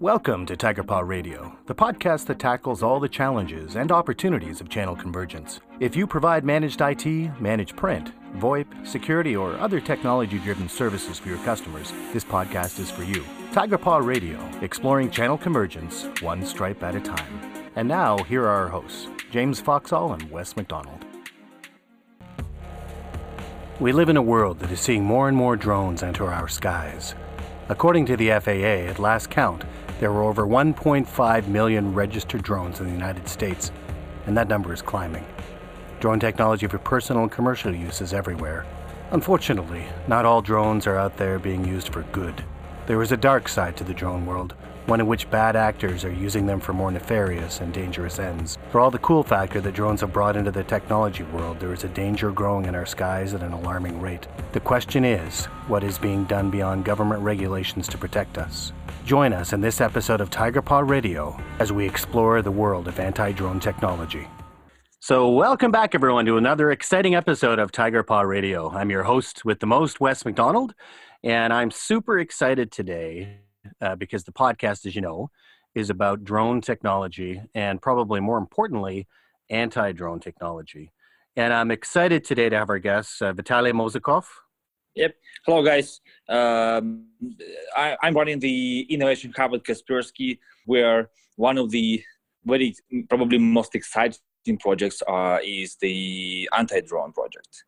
Welcome to Tigerpaw Radio, the podcast that tackles all the challenges and opportunities of channel convergence. If you provide managed IT, managed print, VoIP, security, or other technology driven services for your customers, this podcast is for you. Tigerpaw Radio, exploring channel convergence one stripe at a time. And now, here are our hosts, James Foxall and Wes McDonald. We live in a world that is seeing more and more drones enter our skies. According to the FAA, at last count, there were over 1.5 million registered drones in the United States, and that number is climbing. Drone technology for personal and commercial use is everywhere. Unfortunately, not all drones are out there being used for good. There is a dark side to the drone world, one in which bad actors are using them for more nefarious and dangerous ends. For all the cool factor that drones have brought into the technology world, there is a danger growing in our skies at an alarming rate. The question is, what is being done beyond government regulations to protect us? Join us in this episode of Tigerpaw Radio as we explore the world of anti drone technology. So, welcome back, everyone, to another exciting episode of Tigerpaw Radio. I'm your host with the most, Wes McDonald, and I'm super excited today uh, because the podcast, as you know, is about drone technology and probably more importantly, anti drone technology. And I'm excited today to have our guest, uh, Vitaly Mozikov. Yep. Hello, guys. Um, I, am running the Innovation Hub at Kaspersky, where one of the very probably most exciting projects uh, is the anti-drone project.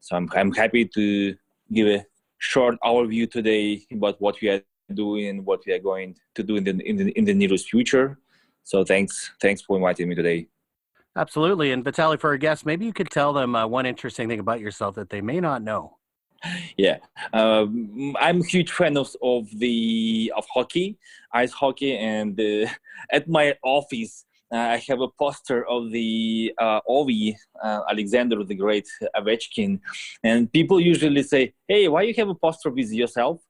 So I'm, I'm happy to give a short overview today about what we are doing, and what we are going to do in the in the, in the nearest future. So thanks thanks for inviting me today. Absolutely, and Vitaly, for our guests, maybe you could tell them uh, one interesting thing about yourself that they may not know. Yeah, um, I'm a huge fan of, of the of hockey, ice hockey, and uh, at my office uh, I have a poster of the uh, Ovi, uh, Alexander the Great Ovechkin, and people usually say, "Hey, why you have a poster with yourself?"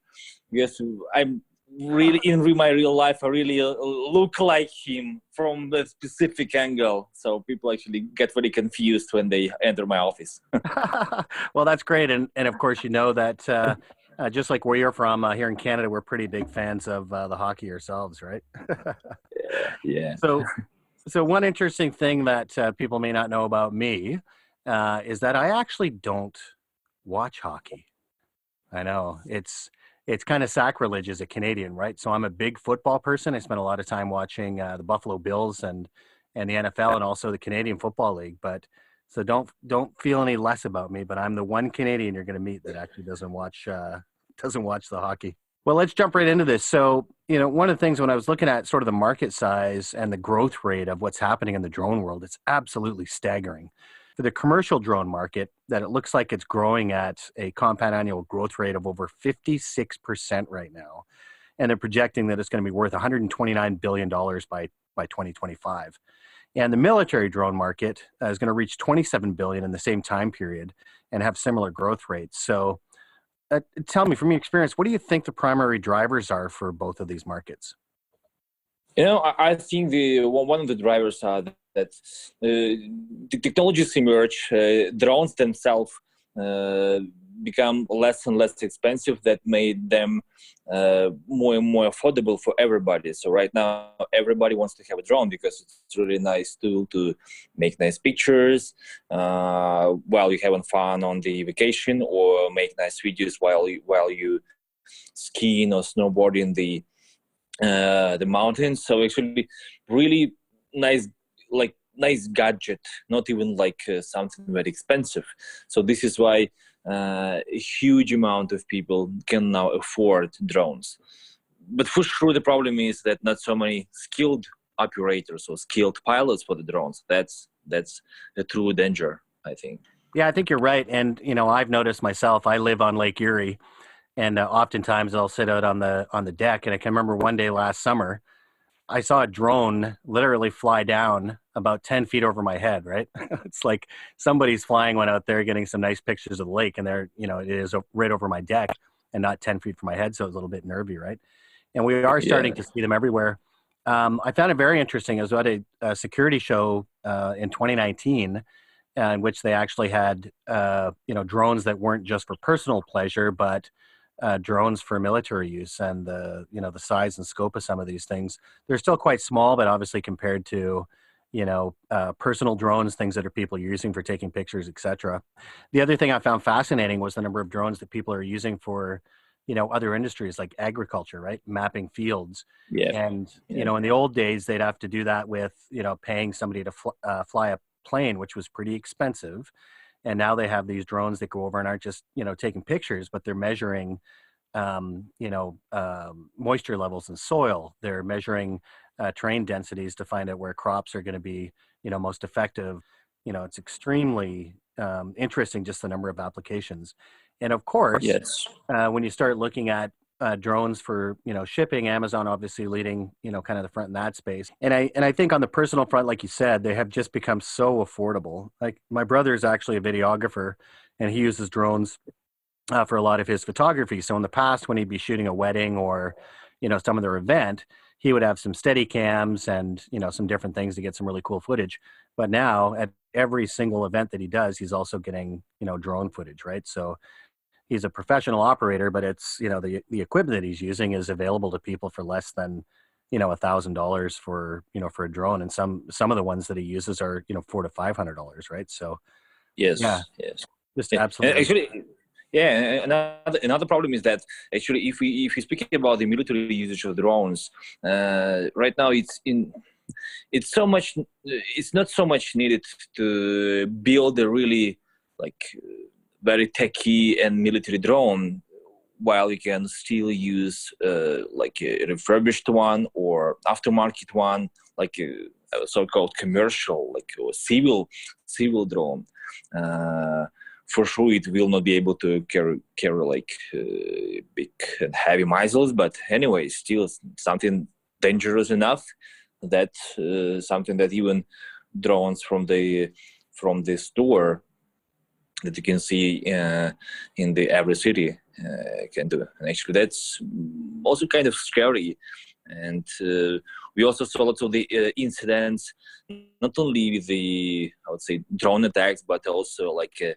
Yes, I'm really in my real life, I really uh, look like him from the specific angle. So people actually get very confused when they enter my office. well, that's great, and and of course you know that. Uh, uh, just like where you're from uh, here in Canada, we're pretty big fans of uh, the hockey ourselves, right? yeah, yeah. So, so one interesting thing that uh, people may not know about me uh, is that I actually don't watch hockey. I know it's it's kind of sacrilege as a Canadian, right? So I'm a big football person. I spent a lot of time watching uh, the Buffalo Bills and and the NFL and also the Canadian Football League. But so don't don't feel any less about me. But I'm the one Canadian you're going to meet that actually doesn't watch uh, doesn't watch the hockey. Well, let's jump right into this. So, you know, one of the things when I was looking at sort of the market size and the growth rate of what's happening in the drone world, it's absolutely staggering for the commercial drone market that it looks like it's growing at a compound annual growth rate of over 56% right now. And they're projecting that it's going to be worth $129 billion by, by 2025. And the military drone market uh, is going to reach 27 billion in the same time period and have similar growth rates. So, uh, tell me from your experience, what do you think the primary drivers are for both of these markets? You know, I, I think the one of the drivers are that uh, technologies emerge, uh, drones themselves uh, become less and less expensive that made them uh, more and more affordable for everybody. So right now everybody wants to have a drone because it's really nice tool to make nice pictures uh, while you're having fun on the vacation or make nice videos while you, while you skiing or snowboarding the uh, the mountains. So actually really nice like nice gadget not even like uh, something very expensive. So this is why uh, a huge amount of people can now afford drones. But for sure the problem is that not so many skilled operators or skilled pilots for the drones. That's that's a true danger i think. Yeah i think you're right. And you know i've noticed myself i live on lake erie and uh, oftentimes i'll sit out on the on the deck. And i can remember one day last summer I saw a drone literally fly down about 10 feet over my head, right? it's like somebody's flying one out there getting some nice pictures of the lake, and there, you know, it is right over my deck and not 10 feet from my head. So it's a little bit nervy, right? And we are starting yeah. to see them everywhere. Um, I found it very interesting. I was at a, a security show uh, in 2019 uh, in which they actually had, uh, you know, drones that weren't just for personal pleasure, but uh, drones for military use and the you know the size and scope of some of these things they're still quite small but obviously compared to you know uh, personal drones things that are people using for taking pictures etc the other thing i found fascinating was the number of drones that people are using for you know other industries like agriculture right? Mapping fields. Yeah. And yeah. you know in the old days they'd have to do that with you know paying somebody to fl- uh, fly a plane which was pretty expensive. And now they have these drones that go over and aren't just you know taking pictures but they're measuring um, you know um, moisture levels in soil they're measuring uh, terrain densities to find out where crops are going to be you know most effective. You know it's extremely um, interesting just the number of applications. And of course yes. uh, when you start looking at uh, drones for you know shipping amazon obviously leading you know kind of the front in that space. And i and i think on the personal front like you said they have just become so affordable. Like my brother is actually a videographer and he uses drones uh, for a lot of his photography. So in the past when he'd be shooting a wedding or you know some other event he would have some steady cams and you know some different things to get some really cool footage. But now at every single event that he does he's also getting you know drone footage right? So he's a professional operator, but it's you know the the equipment that he's using is available to people for less than you know a thousand dollars for you know for a drone, and some some of the ones that he uses are you know four to five hundred dollars, right? So yes, yeah, yes, just absolutely. Actually, yeah, another another problem is that actually, if we if we speak about the military usage of drones, uh, right now it's in it's so much it's not so much needed to build a really like very techy and military drone while you can still use uh, like a refurbished one or aftermarket one like a, so-called commercial like a civil civil drone. Uh, for sure it will not be able to carry carry like uh, big and heavy missiles but anyway still something dangerous enough that uh, something that even drones from the from the store that you can see uh, in the every city uh, can do. And actually, that's also kind of scary. And uh, we also saw lots of the uh, incidents, not only with the I would say drone attacks, but also like uh,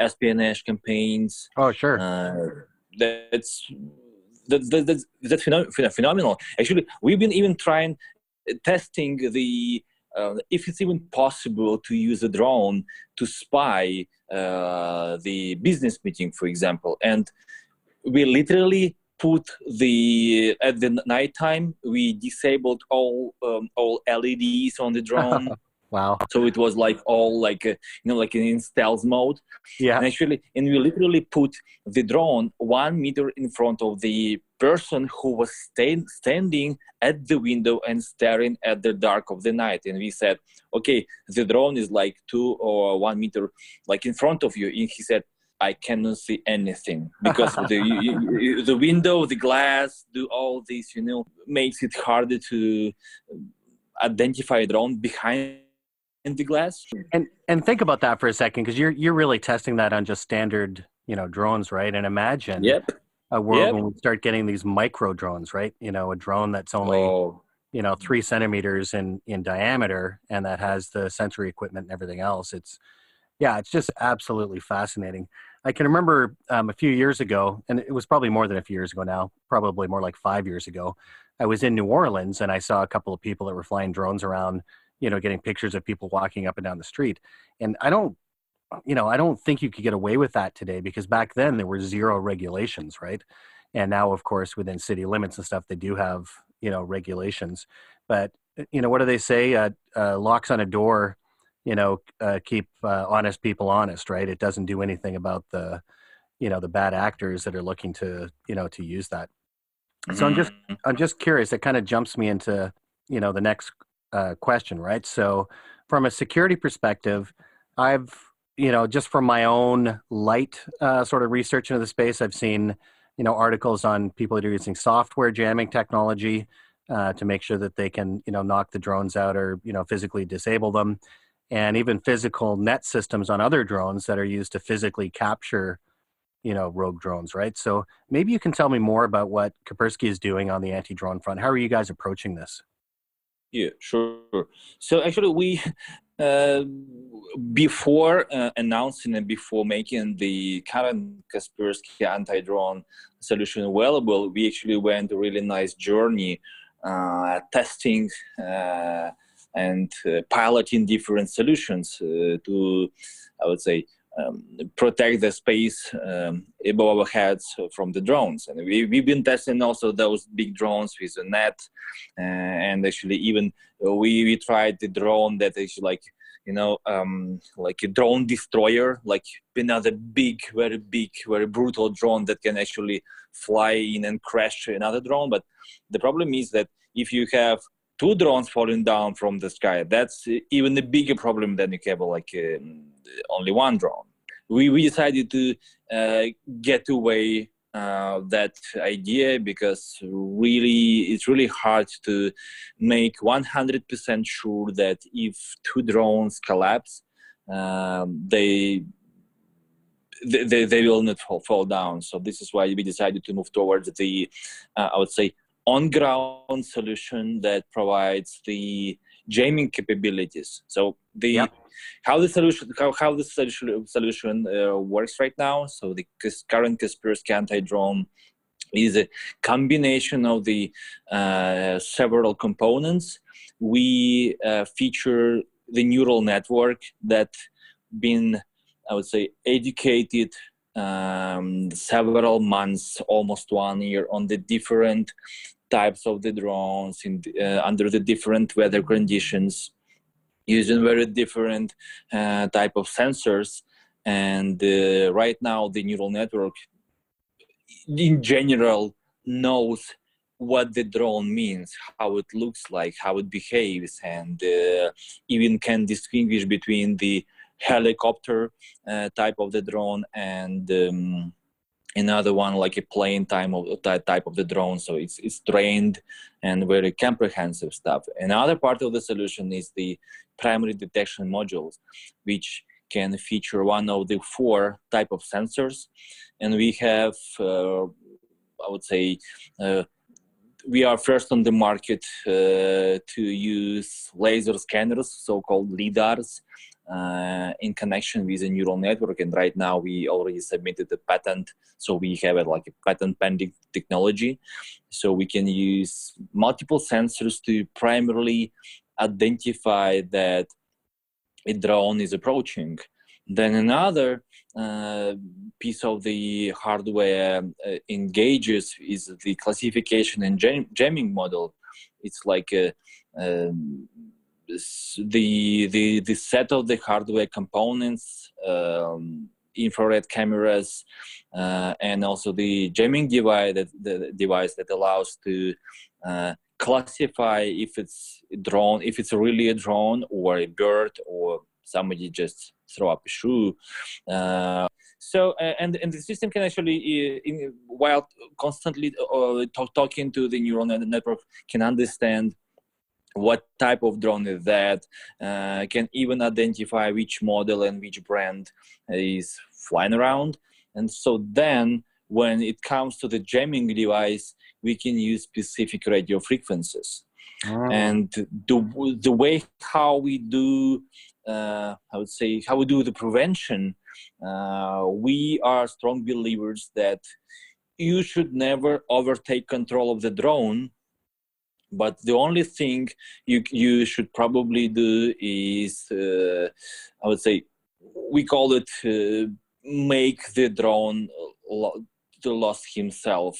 espionage campaigns. Oh, sure. Uh, that's that, that, that's, that's phenom- phenomenal. Actually, we've been even trying testing the uh, if it's even possible to use a drone to spy uh, the business meeting, for example, and we literally put the at the nighttime we disabled all um, all LEDs on the drone. wow! So it was like all like uh, you know like in stealth mode. Yeah. And actually, and we literally put the drone one meter in front of the person who was stay, standing at the window and staring at the dark of the night and we said okay the drone is like two or one meter like in front of you and he said i cannot see anything because the, you, the window the glass do all this you know makes it harder to identify a drone behind the glass and and think about that for a second because you're you're really testing that on just standard you know drones right and imagine yep a world yep. when we start getting these micro drones, right? You know, a drone that's only oh. you know three centimeters in in diameter and that has the sensory equipment and everything else. It's yeah, it's just absolutely fascinating. I can remember um, a few years ago, and it was probably more than a few years ago now, probably more like five years ago. I was in New Orleans and I saw a couple of people that were flying drones around, you know, getting pictures of people walking up and down the street. And I don't you know, I don't think you could get away with that today because back then there were zero regulations, right? And now, of course, within city limits and stuff, they do have, you know, regulations. But, uh, you know, what do they say? Uh, uh, locks on a door, you know, uh, keep uh, honest people honest, right? It doesn't do anything about the, you know, the bad actors that are looking to, you know, to use that. So I'm just, mm-hmm. I'm just curious. It kind of jumps me into, you know, the next uh, question, right? So, from a security perspective, I've you know, just from my own light uh, sort of research into the space, I've seen, you know, articles on people that are using software jamming technology uh, to make sure that they can, you know, knock the drones out or, you know, physically disable them. And even physical net systems on other drones that are used to physically capture, you know, rogue drones, right? So maybe you can tell me more about what Kaspersky is doing on the anti-drone front. How are you guys approaching this? Yeah, sure. So actually, we Uh, before uh, announcing and before making the current Kaspersky anti-drone solution available, we actually went a really nice journey uh, testing uh, and uh, piloting different solutions uh, to, I would say, um, protect the space um, above our heads from the drones. And we, we've been testing also those big drones with a net, uh, and actually even we, we tried the drone that is like you know um, like a drone destroyer like another big very big very brutal drone that can actually fly in and crash another drone but the problem is that if you have two drones falling down from the sky that's even a bigger problem than you have like um, only one drone. We, we decided to uh, get away uh, that idea because really it's really hard to make 100% sure that if two drones collapse um, they, they they will not fall, fall down. So this is why we decided to move towards the uh, i would say on ground solution that provides the jamming capabilities. So the how the solution how, how the solution, solution uh, works right now so the current kaspersky anti-drone is a combination of the uh, several components. We uh, feature the neural network that been i would say educated um, several months almost one year on the different types of the drones in, uh, under the different weather conditions using very different uh, type of sensors. And uh, right now the neural network in general knows what the drone means how it looks like how it behaves and uh, even can distinguish between the helicopter uh, type of the drone and um, another one like a plane type of type of the drone. So it's it's trained and very comprehensive stuff. Another part of the solution is the primary detection modules which can feature one of the four type of sensors. And we have uh, i would say uh, we are first on the market uh, to use laser scanners so-called lidars uh, in connection with a neural network. And right now we already submitted the patent. So we have a, like a patent pending technology. So we can use multiple sensors to primarily identify that a drone is approaching. Then another uh, piece of the hardware uh, engages is the classification and jam- jamming model. It's like a, um, the the the set of the hardware components um, infrared cameras uh, and also the jamming device that the device that allows to uh, classify if it's drone if it's really a drone or a bird or somebody just throw up a shoe. Uh, so uh, and and the system can actually uh, in, while constantly uh, talk, talking to the neural network can understand what type of drone is that uh, can even identify which model and which brand is flying around and so then when it comes to the jamming device we can use specific radio frequencies oh. and the, the way how we do uh, i would say how we do the prevention uh, we are strong believers that you should never overtake control of the drone but the only thing you you should probably do is uh, i would say we call it uh, make the drone to lost himself.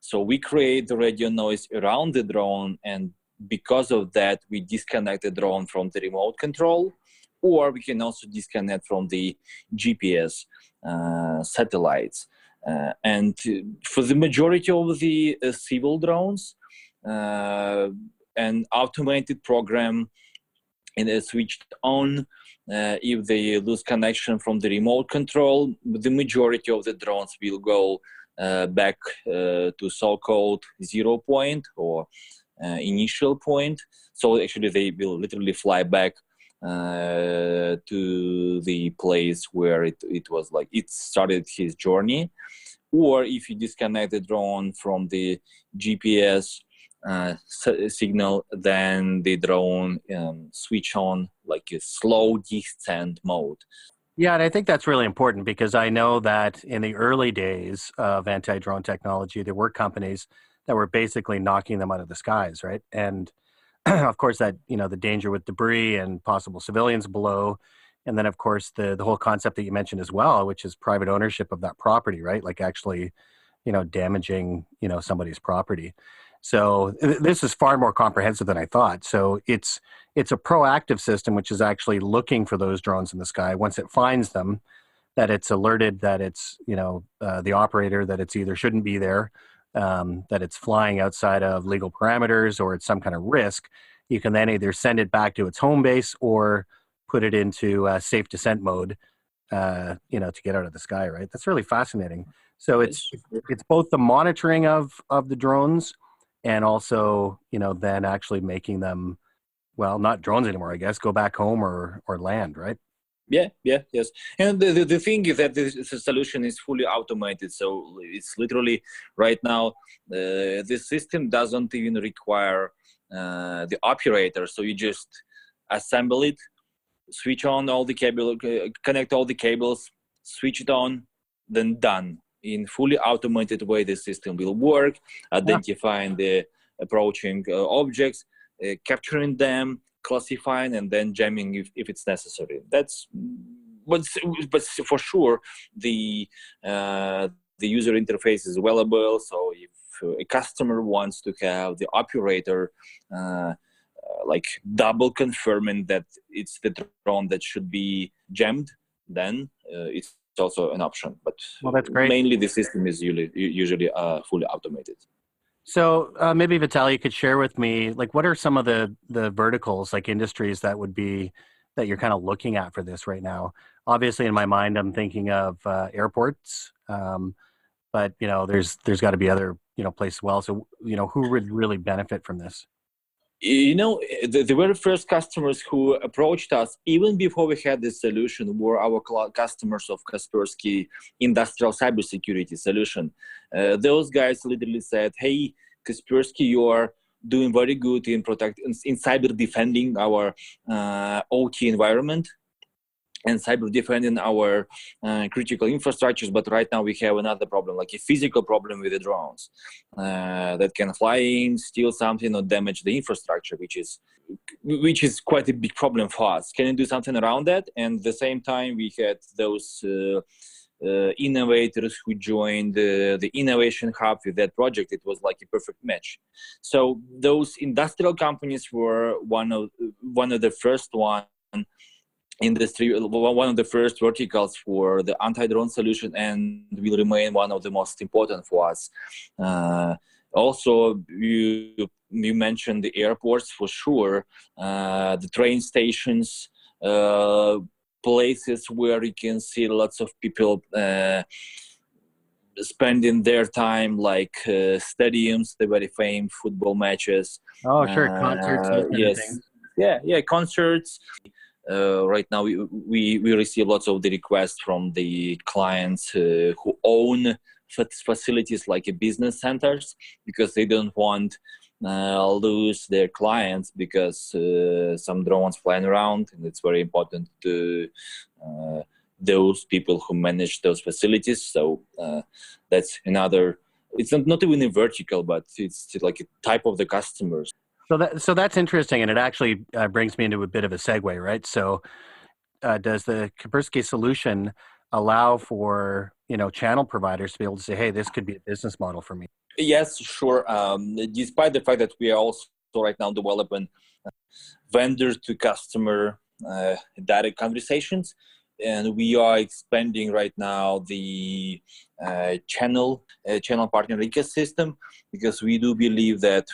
So we create the radio noise around the drone and because of that we disconnect the drone from the remote control or we can also disconnect from the gps uh, satellites. Uh, and for the majority of the uh, civil drones uh, an automated program and is switched on uh, if they lose connection from the remote control the majority of the drones will go uh, back uh, to so-called zero point or uh, initial point. So actually they will literally fly back uh, to the place where it, it was like it started his journey. Or if you disconnect the drone from the gps uh, signal, then the drone um, switch on like a slow descent mode. Yeah, and I think that's really important because I know that in the early days of anti-drone technology, there were companies that were basically knocking them out of the skies, right? And of course, that you know the danger with debris and possible civilians below, and then of course the the whole concept that you mentioned as well, which is private ownership of that property, right? Like actually, you know, damaging you know somebody's property. So this is far more comprehensive than I thought. So it's it's a proactive system which is actually looking for those drones in the sky. Once it finds them, that it's alerted that it's you know uh, the operator that it's either shouldn't be there, um, that it's flying outside of legal parameters, or it's some kind of risk. You can then either send it back to its home base or put it into uh, safe descent mode. Uh, you know, to get out of the sky. Right. That's really fascinating. So it's it's both the monitoring of of the drones and also you know then actually making them well not drones anymore i guess go back home or or land right? Yeah yeah yes. And the, the, the thing is that the solution is fully automated so it's literally right now uh, the system doesn't even require uh, the operator so you just assemble it switch on all the cable uh, connect all the cables switch it on then done in fully automated way the system will work identifying the approaching uh, objects uh, capturing them classifying and then jamming if, if it's necessary. That's but, but for sure the uh, the user interface is available so if a customer wants to have the operator uh, like double confirming that it's the drone that should be jammed then uh, it's also an option. But well, that's great. Mainly, the system is usually usually uh, fully automated. So uh, maybe Vitaly, you could share with me, like, what are some of the the verticals, like industries that would be that you're kind of looking at for this right now? Obviously, in my mind, I'm thinking of uh, airports, um, but you know, there's there's got to be other you know places well. So you know, who would really benefit from this? You know the, the, very first customers who approached us even before we had this solution were our customers of kaspersky industrial cybersecurity solution. Uh, those guys literally said hey kaspersky you are doing very good in protect in, in cyber defending our uh, ot environment and cyber defending our uh, critical infrastructures but right now we have another problem like a physical problem with the drones uh, that can fly in steal something or damage the infrastructure which is which is quite a big problem for us. Can you do something around that? And at the same time we had those uh, uh, innovators who joined uh, the innovation hub with that project. It was like a perfect match. So those industrial companies were one of one of the first one industry one of the first verticals for the anti-drone solution and will remain one of the most important for us. Uh, also you you mentioned the airports for sure. Uh, the train stations uh, places where you can see lots of people uh, spending their time like uh, stadiums the very famous football matches. Oh sure. Concerts uh, yes. yeah yeah concerts uh, right now we, we, we receive lots of the requests from the clients uh, who own facilities like a business centers because they don't want uh, lose their clients because uh, some drones flying around and it's very important to uh, those people who manage those facilities. So uh, that's another it's not, not even a vertical but it's like a type of the customers so that so that's interesting, and it actually uh, brings me into a bit of a segue, right? So, uh, does the Kaspersky solution allow for you know channel providers to be able to say, "Hey, this could be a business model for me"? Yes, sure. Um, despite the fact that we are also right now developing uh, vendor to customer uh, direct conversations, and we are expanding right now the uh, channel uh, channel partner ecosystem because we do believe that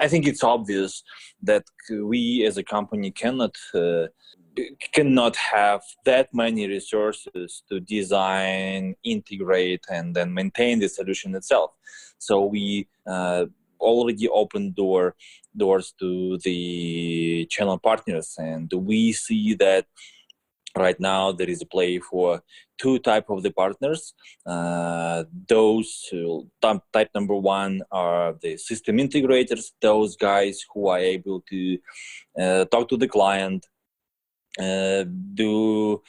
I think it's obvious that we as a company cannot uh, cannot have that many resources to design, integrate, and then maintain the solution itself. So we uh, already opened door doors to the channel partners, and we see that right now there is a play for two type of the partners. Uh, those who, type number one are the system integrators those guys who are able to uh, talk to the client uh, do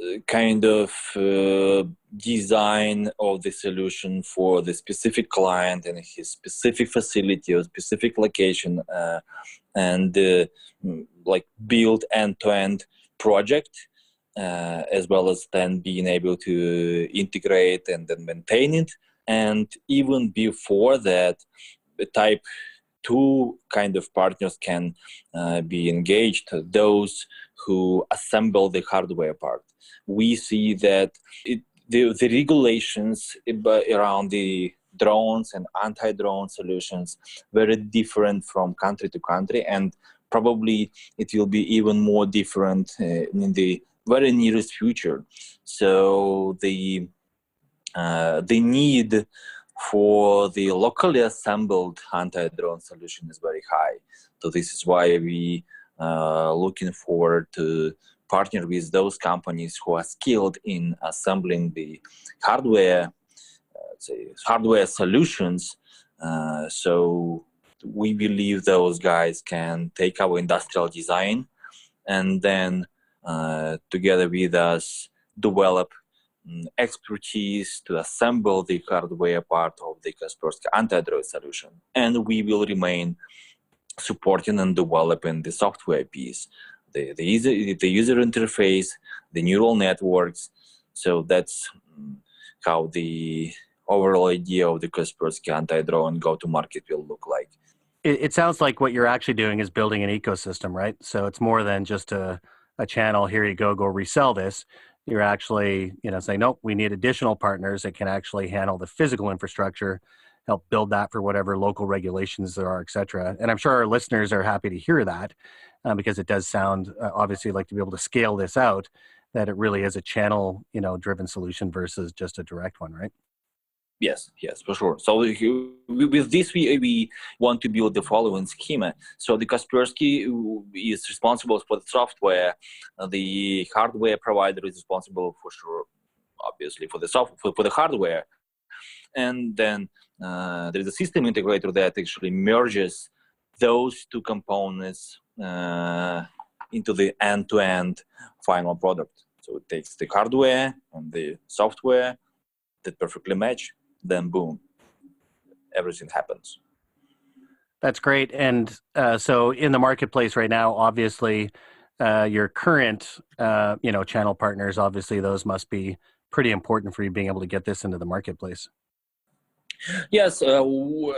uh, kind of uh, design of the solution for the specific client and his specific facility or specific location uh, and like build end-to-end project uh, as well as then being able to integrate and then maintain it. And even before that, type two kind of partners can uh, be engaged those who assemble the hardware part. We see that it, the, the regulations around the drones and anti-drone solutions very different from country to country and probably it will be even more different uh, in the very nearest future. So the uh, the need for the locally assembled anti-drone solution is very high. So this is why we uh, looking forward to partner with those companies who are skilled in assembling the hardware, uh, hardware solutions. Uh, so we believe those guys can take our industrial design and then together with us develop um, expertise to assemble the hardware part of the Kaspersky anti-drone solution. And we will remain supporting and developing the software piece, the, the, user, the user interface, the neural networks. So that's um, how the overall idea of the Kaspersky anti-drone go-to-market will look like. It, it sounds like what you're actually doing is building an ecosystem, right? So it's more than just a a channel here you go go resell this. You're actually you know saying nope we need additional partners that can actually handle the physical infrastructure help build that for whatever local regulations there are et cetera. And i'm sure our listeners are happy to hear that uh, because it does sound uh, obviously like to be able to scale this out that it really is a channel you know driven solution versus just a direct one right Yes, yes, for sure. So with this, we, we want to build the following schema. So the Kaspersky is responsible for the software. Uh, the hardware provider is responsible for sure, obviously, for the software, for, for the hardware. And then uh, there is a system integrator that actually merges those two components uh, into the end-to-end final product. So it takes the hardware and the software that perfectly match then boom, everything happens. That's great. And uh, so in the marketplace right now, obviously, uh, your current, uh, you know, channel partners, obviously, those must be pretty important for you being able to get this into the marketplace. Yes, uh, w-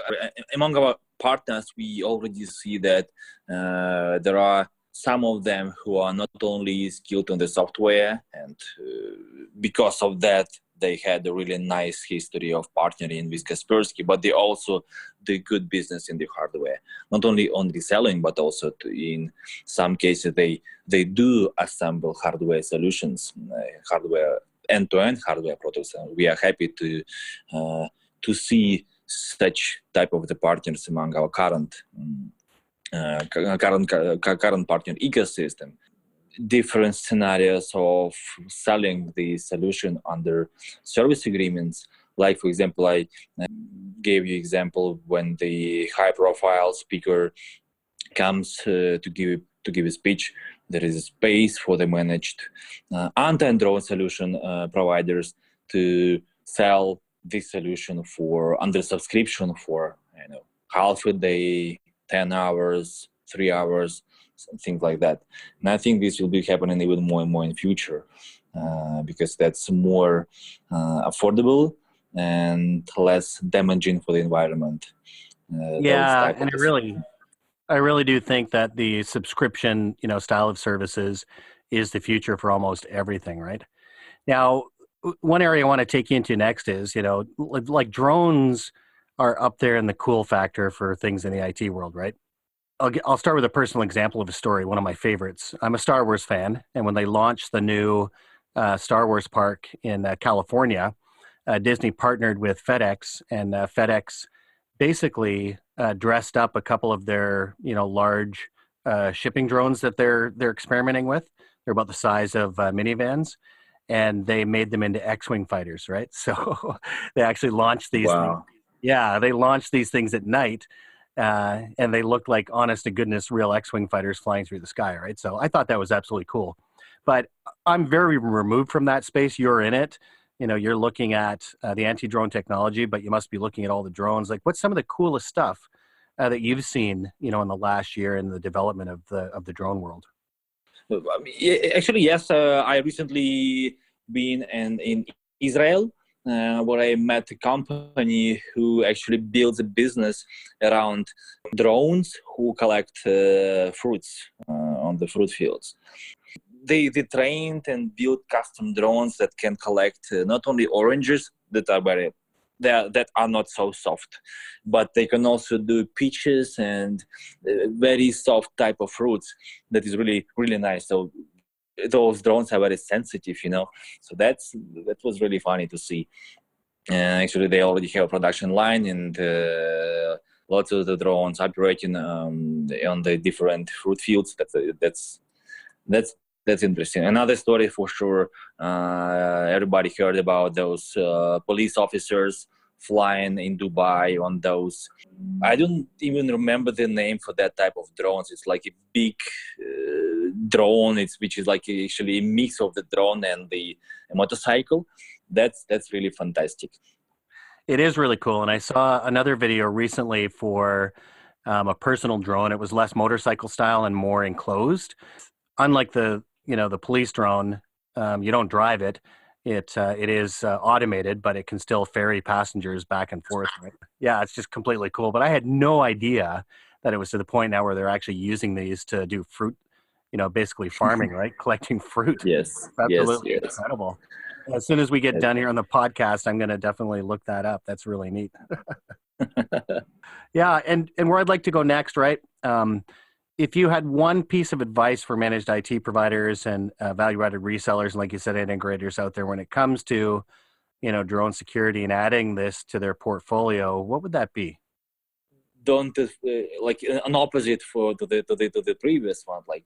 among our partners, we already see that uh, there are some of them who are not only skilled on the software, and uh, because of that, they had a really nice history of partnering with Kaspersky, but they also do good business in the hardware, not only on reselling, but also in some cases they they do assemble hardware solutions, uh, hardware end-to-end hardware products. And we are happy to uh, to see such type of the partners among our current. Um, uh, current current partner ecosystem different scenarios of selling the solution under service agreements. Like for example i gave you example when the high profile speaker comes uh, to give to give a speech. There is a space for the managed uh, anti-drone solution uh, providers to sell this solution for under subscription for you know half a day 10 hours 3 hours things like that. And I think this will be happening even more and more in the future uh, because that's more uh, affordable and less damaging for the environment. Uh, yeah, and I really, I really do think that the subscription, you know, style of services is the future for almost everything. Right now, one area I want to take you into next is, you know, like drones are up there in the cool factor for things in the IT world, right? I'll, get, I'll start with a personal example of a story, one of my favorites. I'm a Star Wars fan, and when they launched the new uh, Star Wars park in uh, California, uh, Disney partnered with FedEx, and uh, FedEx basically uh, dressed up a couple of their, you know, large uh, shipping drones that they're they're experimenting with. They're about the size of uh, minivans, and they made them into X-wing fighters, right? So they actually launched these. Wow. Yeah, they launched these things at night, uh, and they looked like honest to goodness real X-wing fighters flying through the sky, right? So I thought that was absolutely cool. But I'm very removed from that space. You're in it. You know, you're looking at uh, the anti-drone technology, but you must be looking at all the drones. Like, what's some of the coolest stuff uh, that you've seen, you know, in the last year in the development of the of the drone world? Actually, yes. Uh, I recently been in, in Israel uh, where I met a company who actually builds a business around drones who collect uh, fruits uh, on the fruit fields. They, they trained and built custom drones that can collect uh, not only oranges that are very that, that are not so soft but they can also do peaches and uh, very soft type of fruits that is really really nice so those drones are very sensitive you know? So that's that was really funny to see. And actually they already have a production line and uh, lots of the drones operating um, on the different fruit fields. That's that's that's that's interesting. Another story for sure uh, everybody heard about those uh, police officers flying in Dubai on those. I don't even remember the name for that type of drones. It's like a big uh, drone, it's which is like actually a mix of the drone and the motorcycle. That's that's really fantastic. It is really cool, and I saw another video recently for um, a personal drone. It was less motorcycle style and more enclosed. Unlike the you know the police drone, um, you don't drive it it uh, it is uh, automated, but it can still ferry passengers back and forth. Right? Yeah, it's just completely cool. But I had no idea that it was to the point now where they're actually using these to do fruit, you know, basically farming, right? Collecting fruit. Yes, absolutely yes, yes. incredible. As soon as we get done here on the podcast, I'm going to definitely look that up. That's really neat. yeah, and and where I'd like to go next, right? Um, if you had one piece of advice for managed IT providers and uh, value-added resellers, and like you said, integrators out there, when it comes to you know drone security and adding this to their portfolio, what would that be? Don't uh, like an opposite for the, the, the, the previous one. Like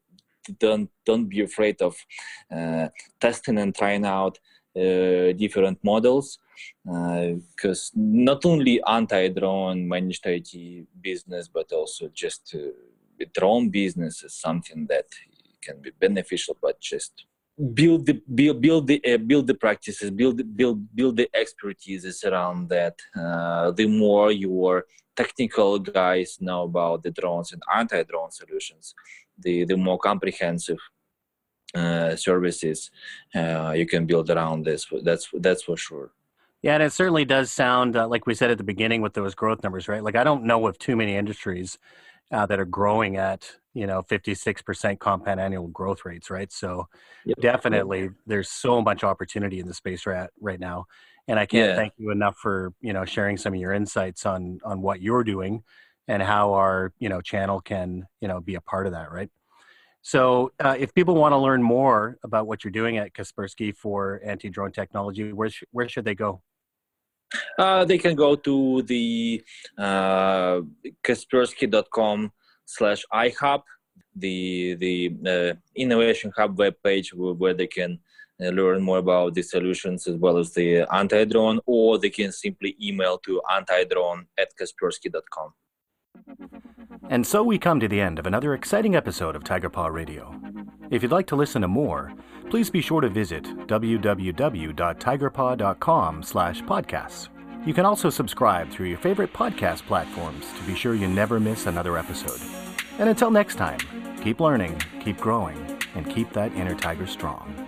don't don't be afraid of uh, testing and trying out uh, different models because uh, not only anti-drone managed IT business, but also just uh, drone business is something that can be beneficial, but just build the build build the uh, build the practices, build build build the expertise around that. Uh, the more your technical guys know about the drones and anti-drone solutions, the the more comprehensive uh, services uh, you can build around this. That's that's for sure. Yeah, and it certainly does sound uh, like we said at the beginning with those growth numbers, right? Like I don't know of too many industries uh, that are growing at you know 56% compound annual growth rates right so yep. definitely there's so much opportunity in the space right right now and i can't yeah. thank you enough for you know sharing some of your insights on on what you're doing and how our you know channel can you know be a part of that right so uh, if people want to learn more about what you're doing at kaspersky for anti-drone technology where, sh- where should they go uh, they can go to the uh, kaspersky.com slash ihub, the the uh, innovation hub webpage where, they can uh, learn more about the solutions as well as the anti-drone, or they can simply email to anti-drone at kaspersky.com. And so we come to the end of another exciting episode of Tigerpaw Radio. If you'd like to listen to more, please be sure to visit www.tigerpaw.com slash podcasts. You can also subscribe through your favorite podcast platforms to be sure you never miss another episode. And until next time, keep learning, keep growing, and keep that inner tiger strong.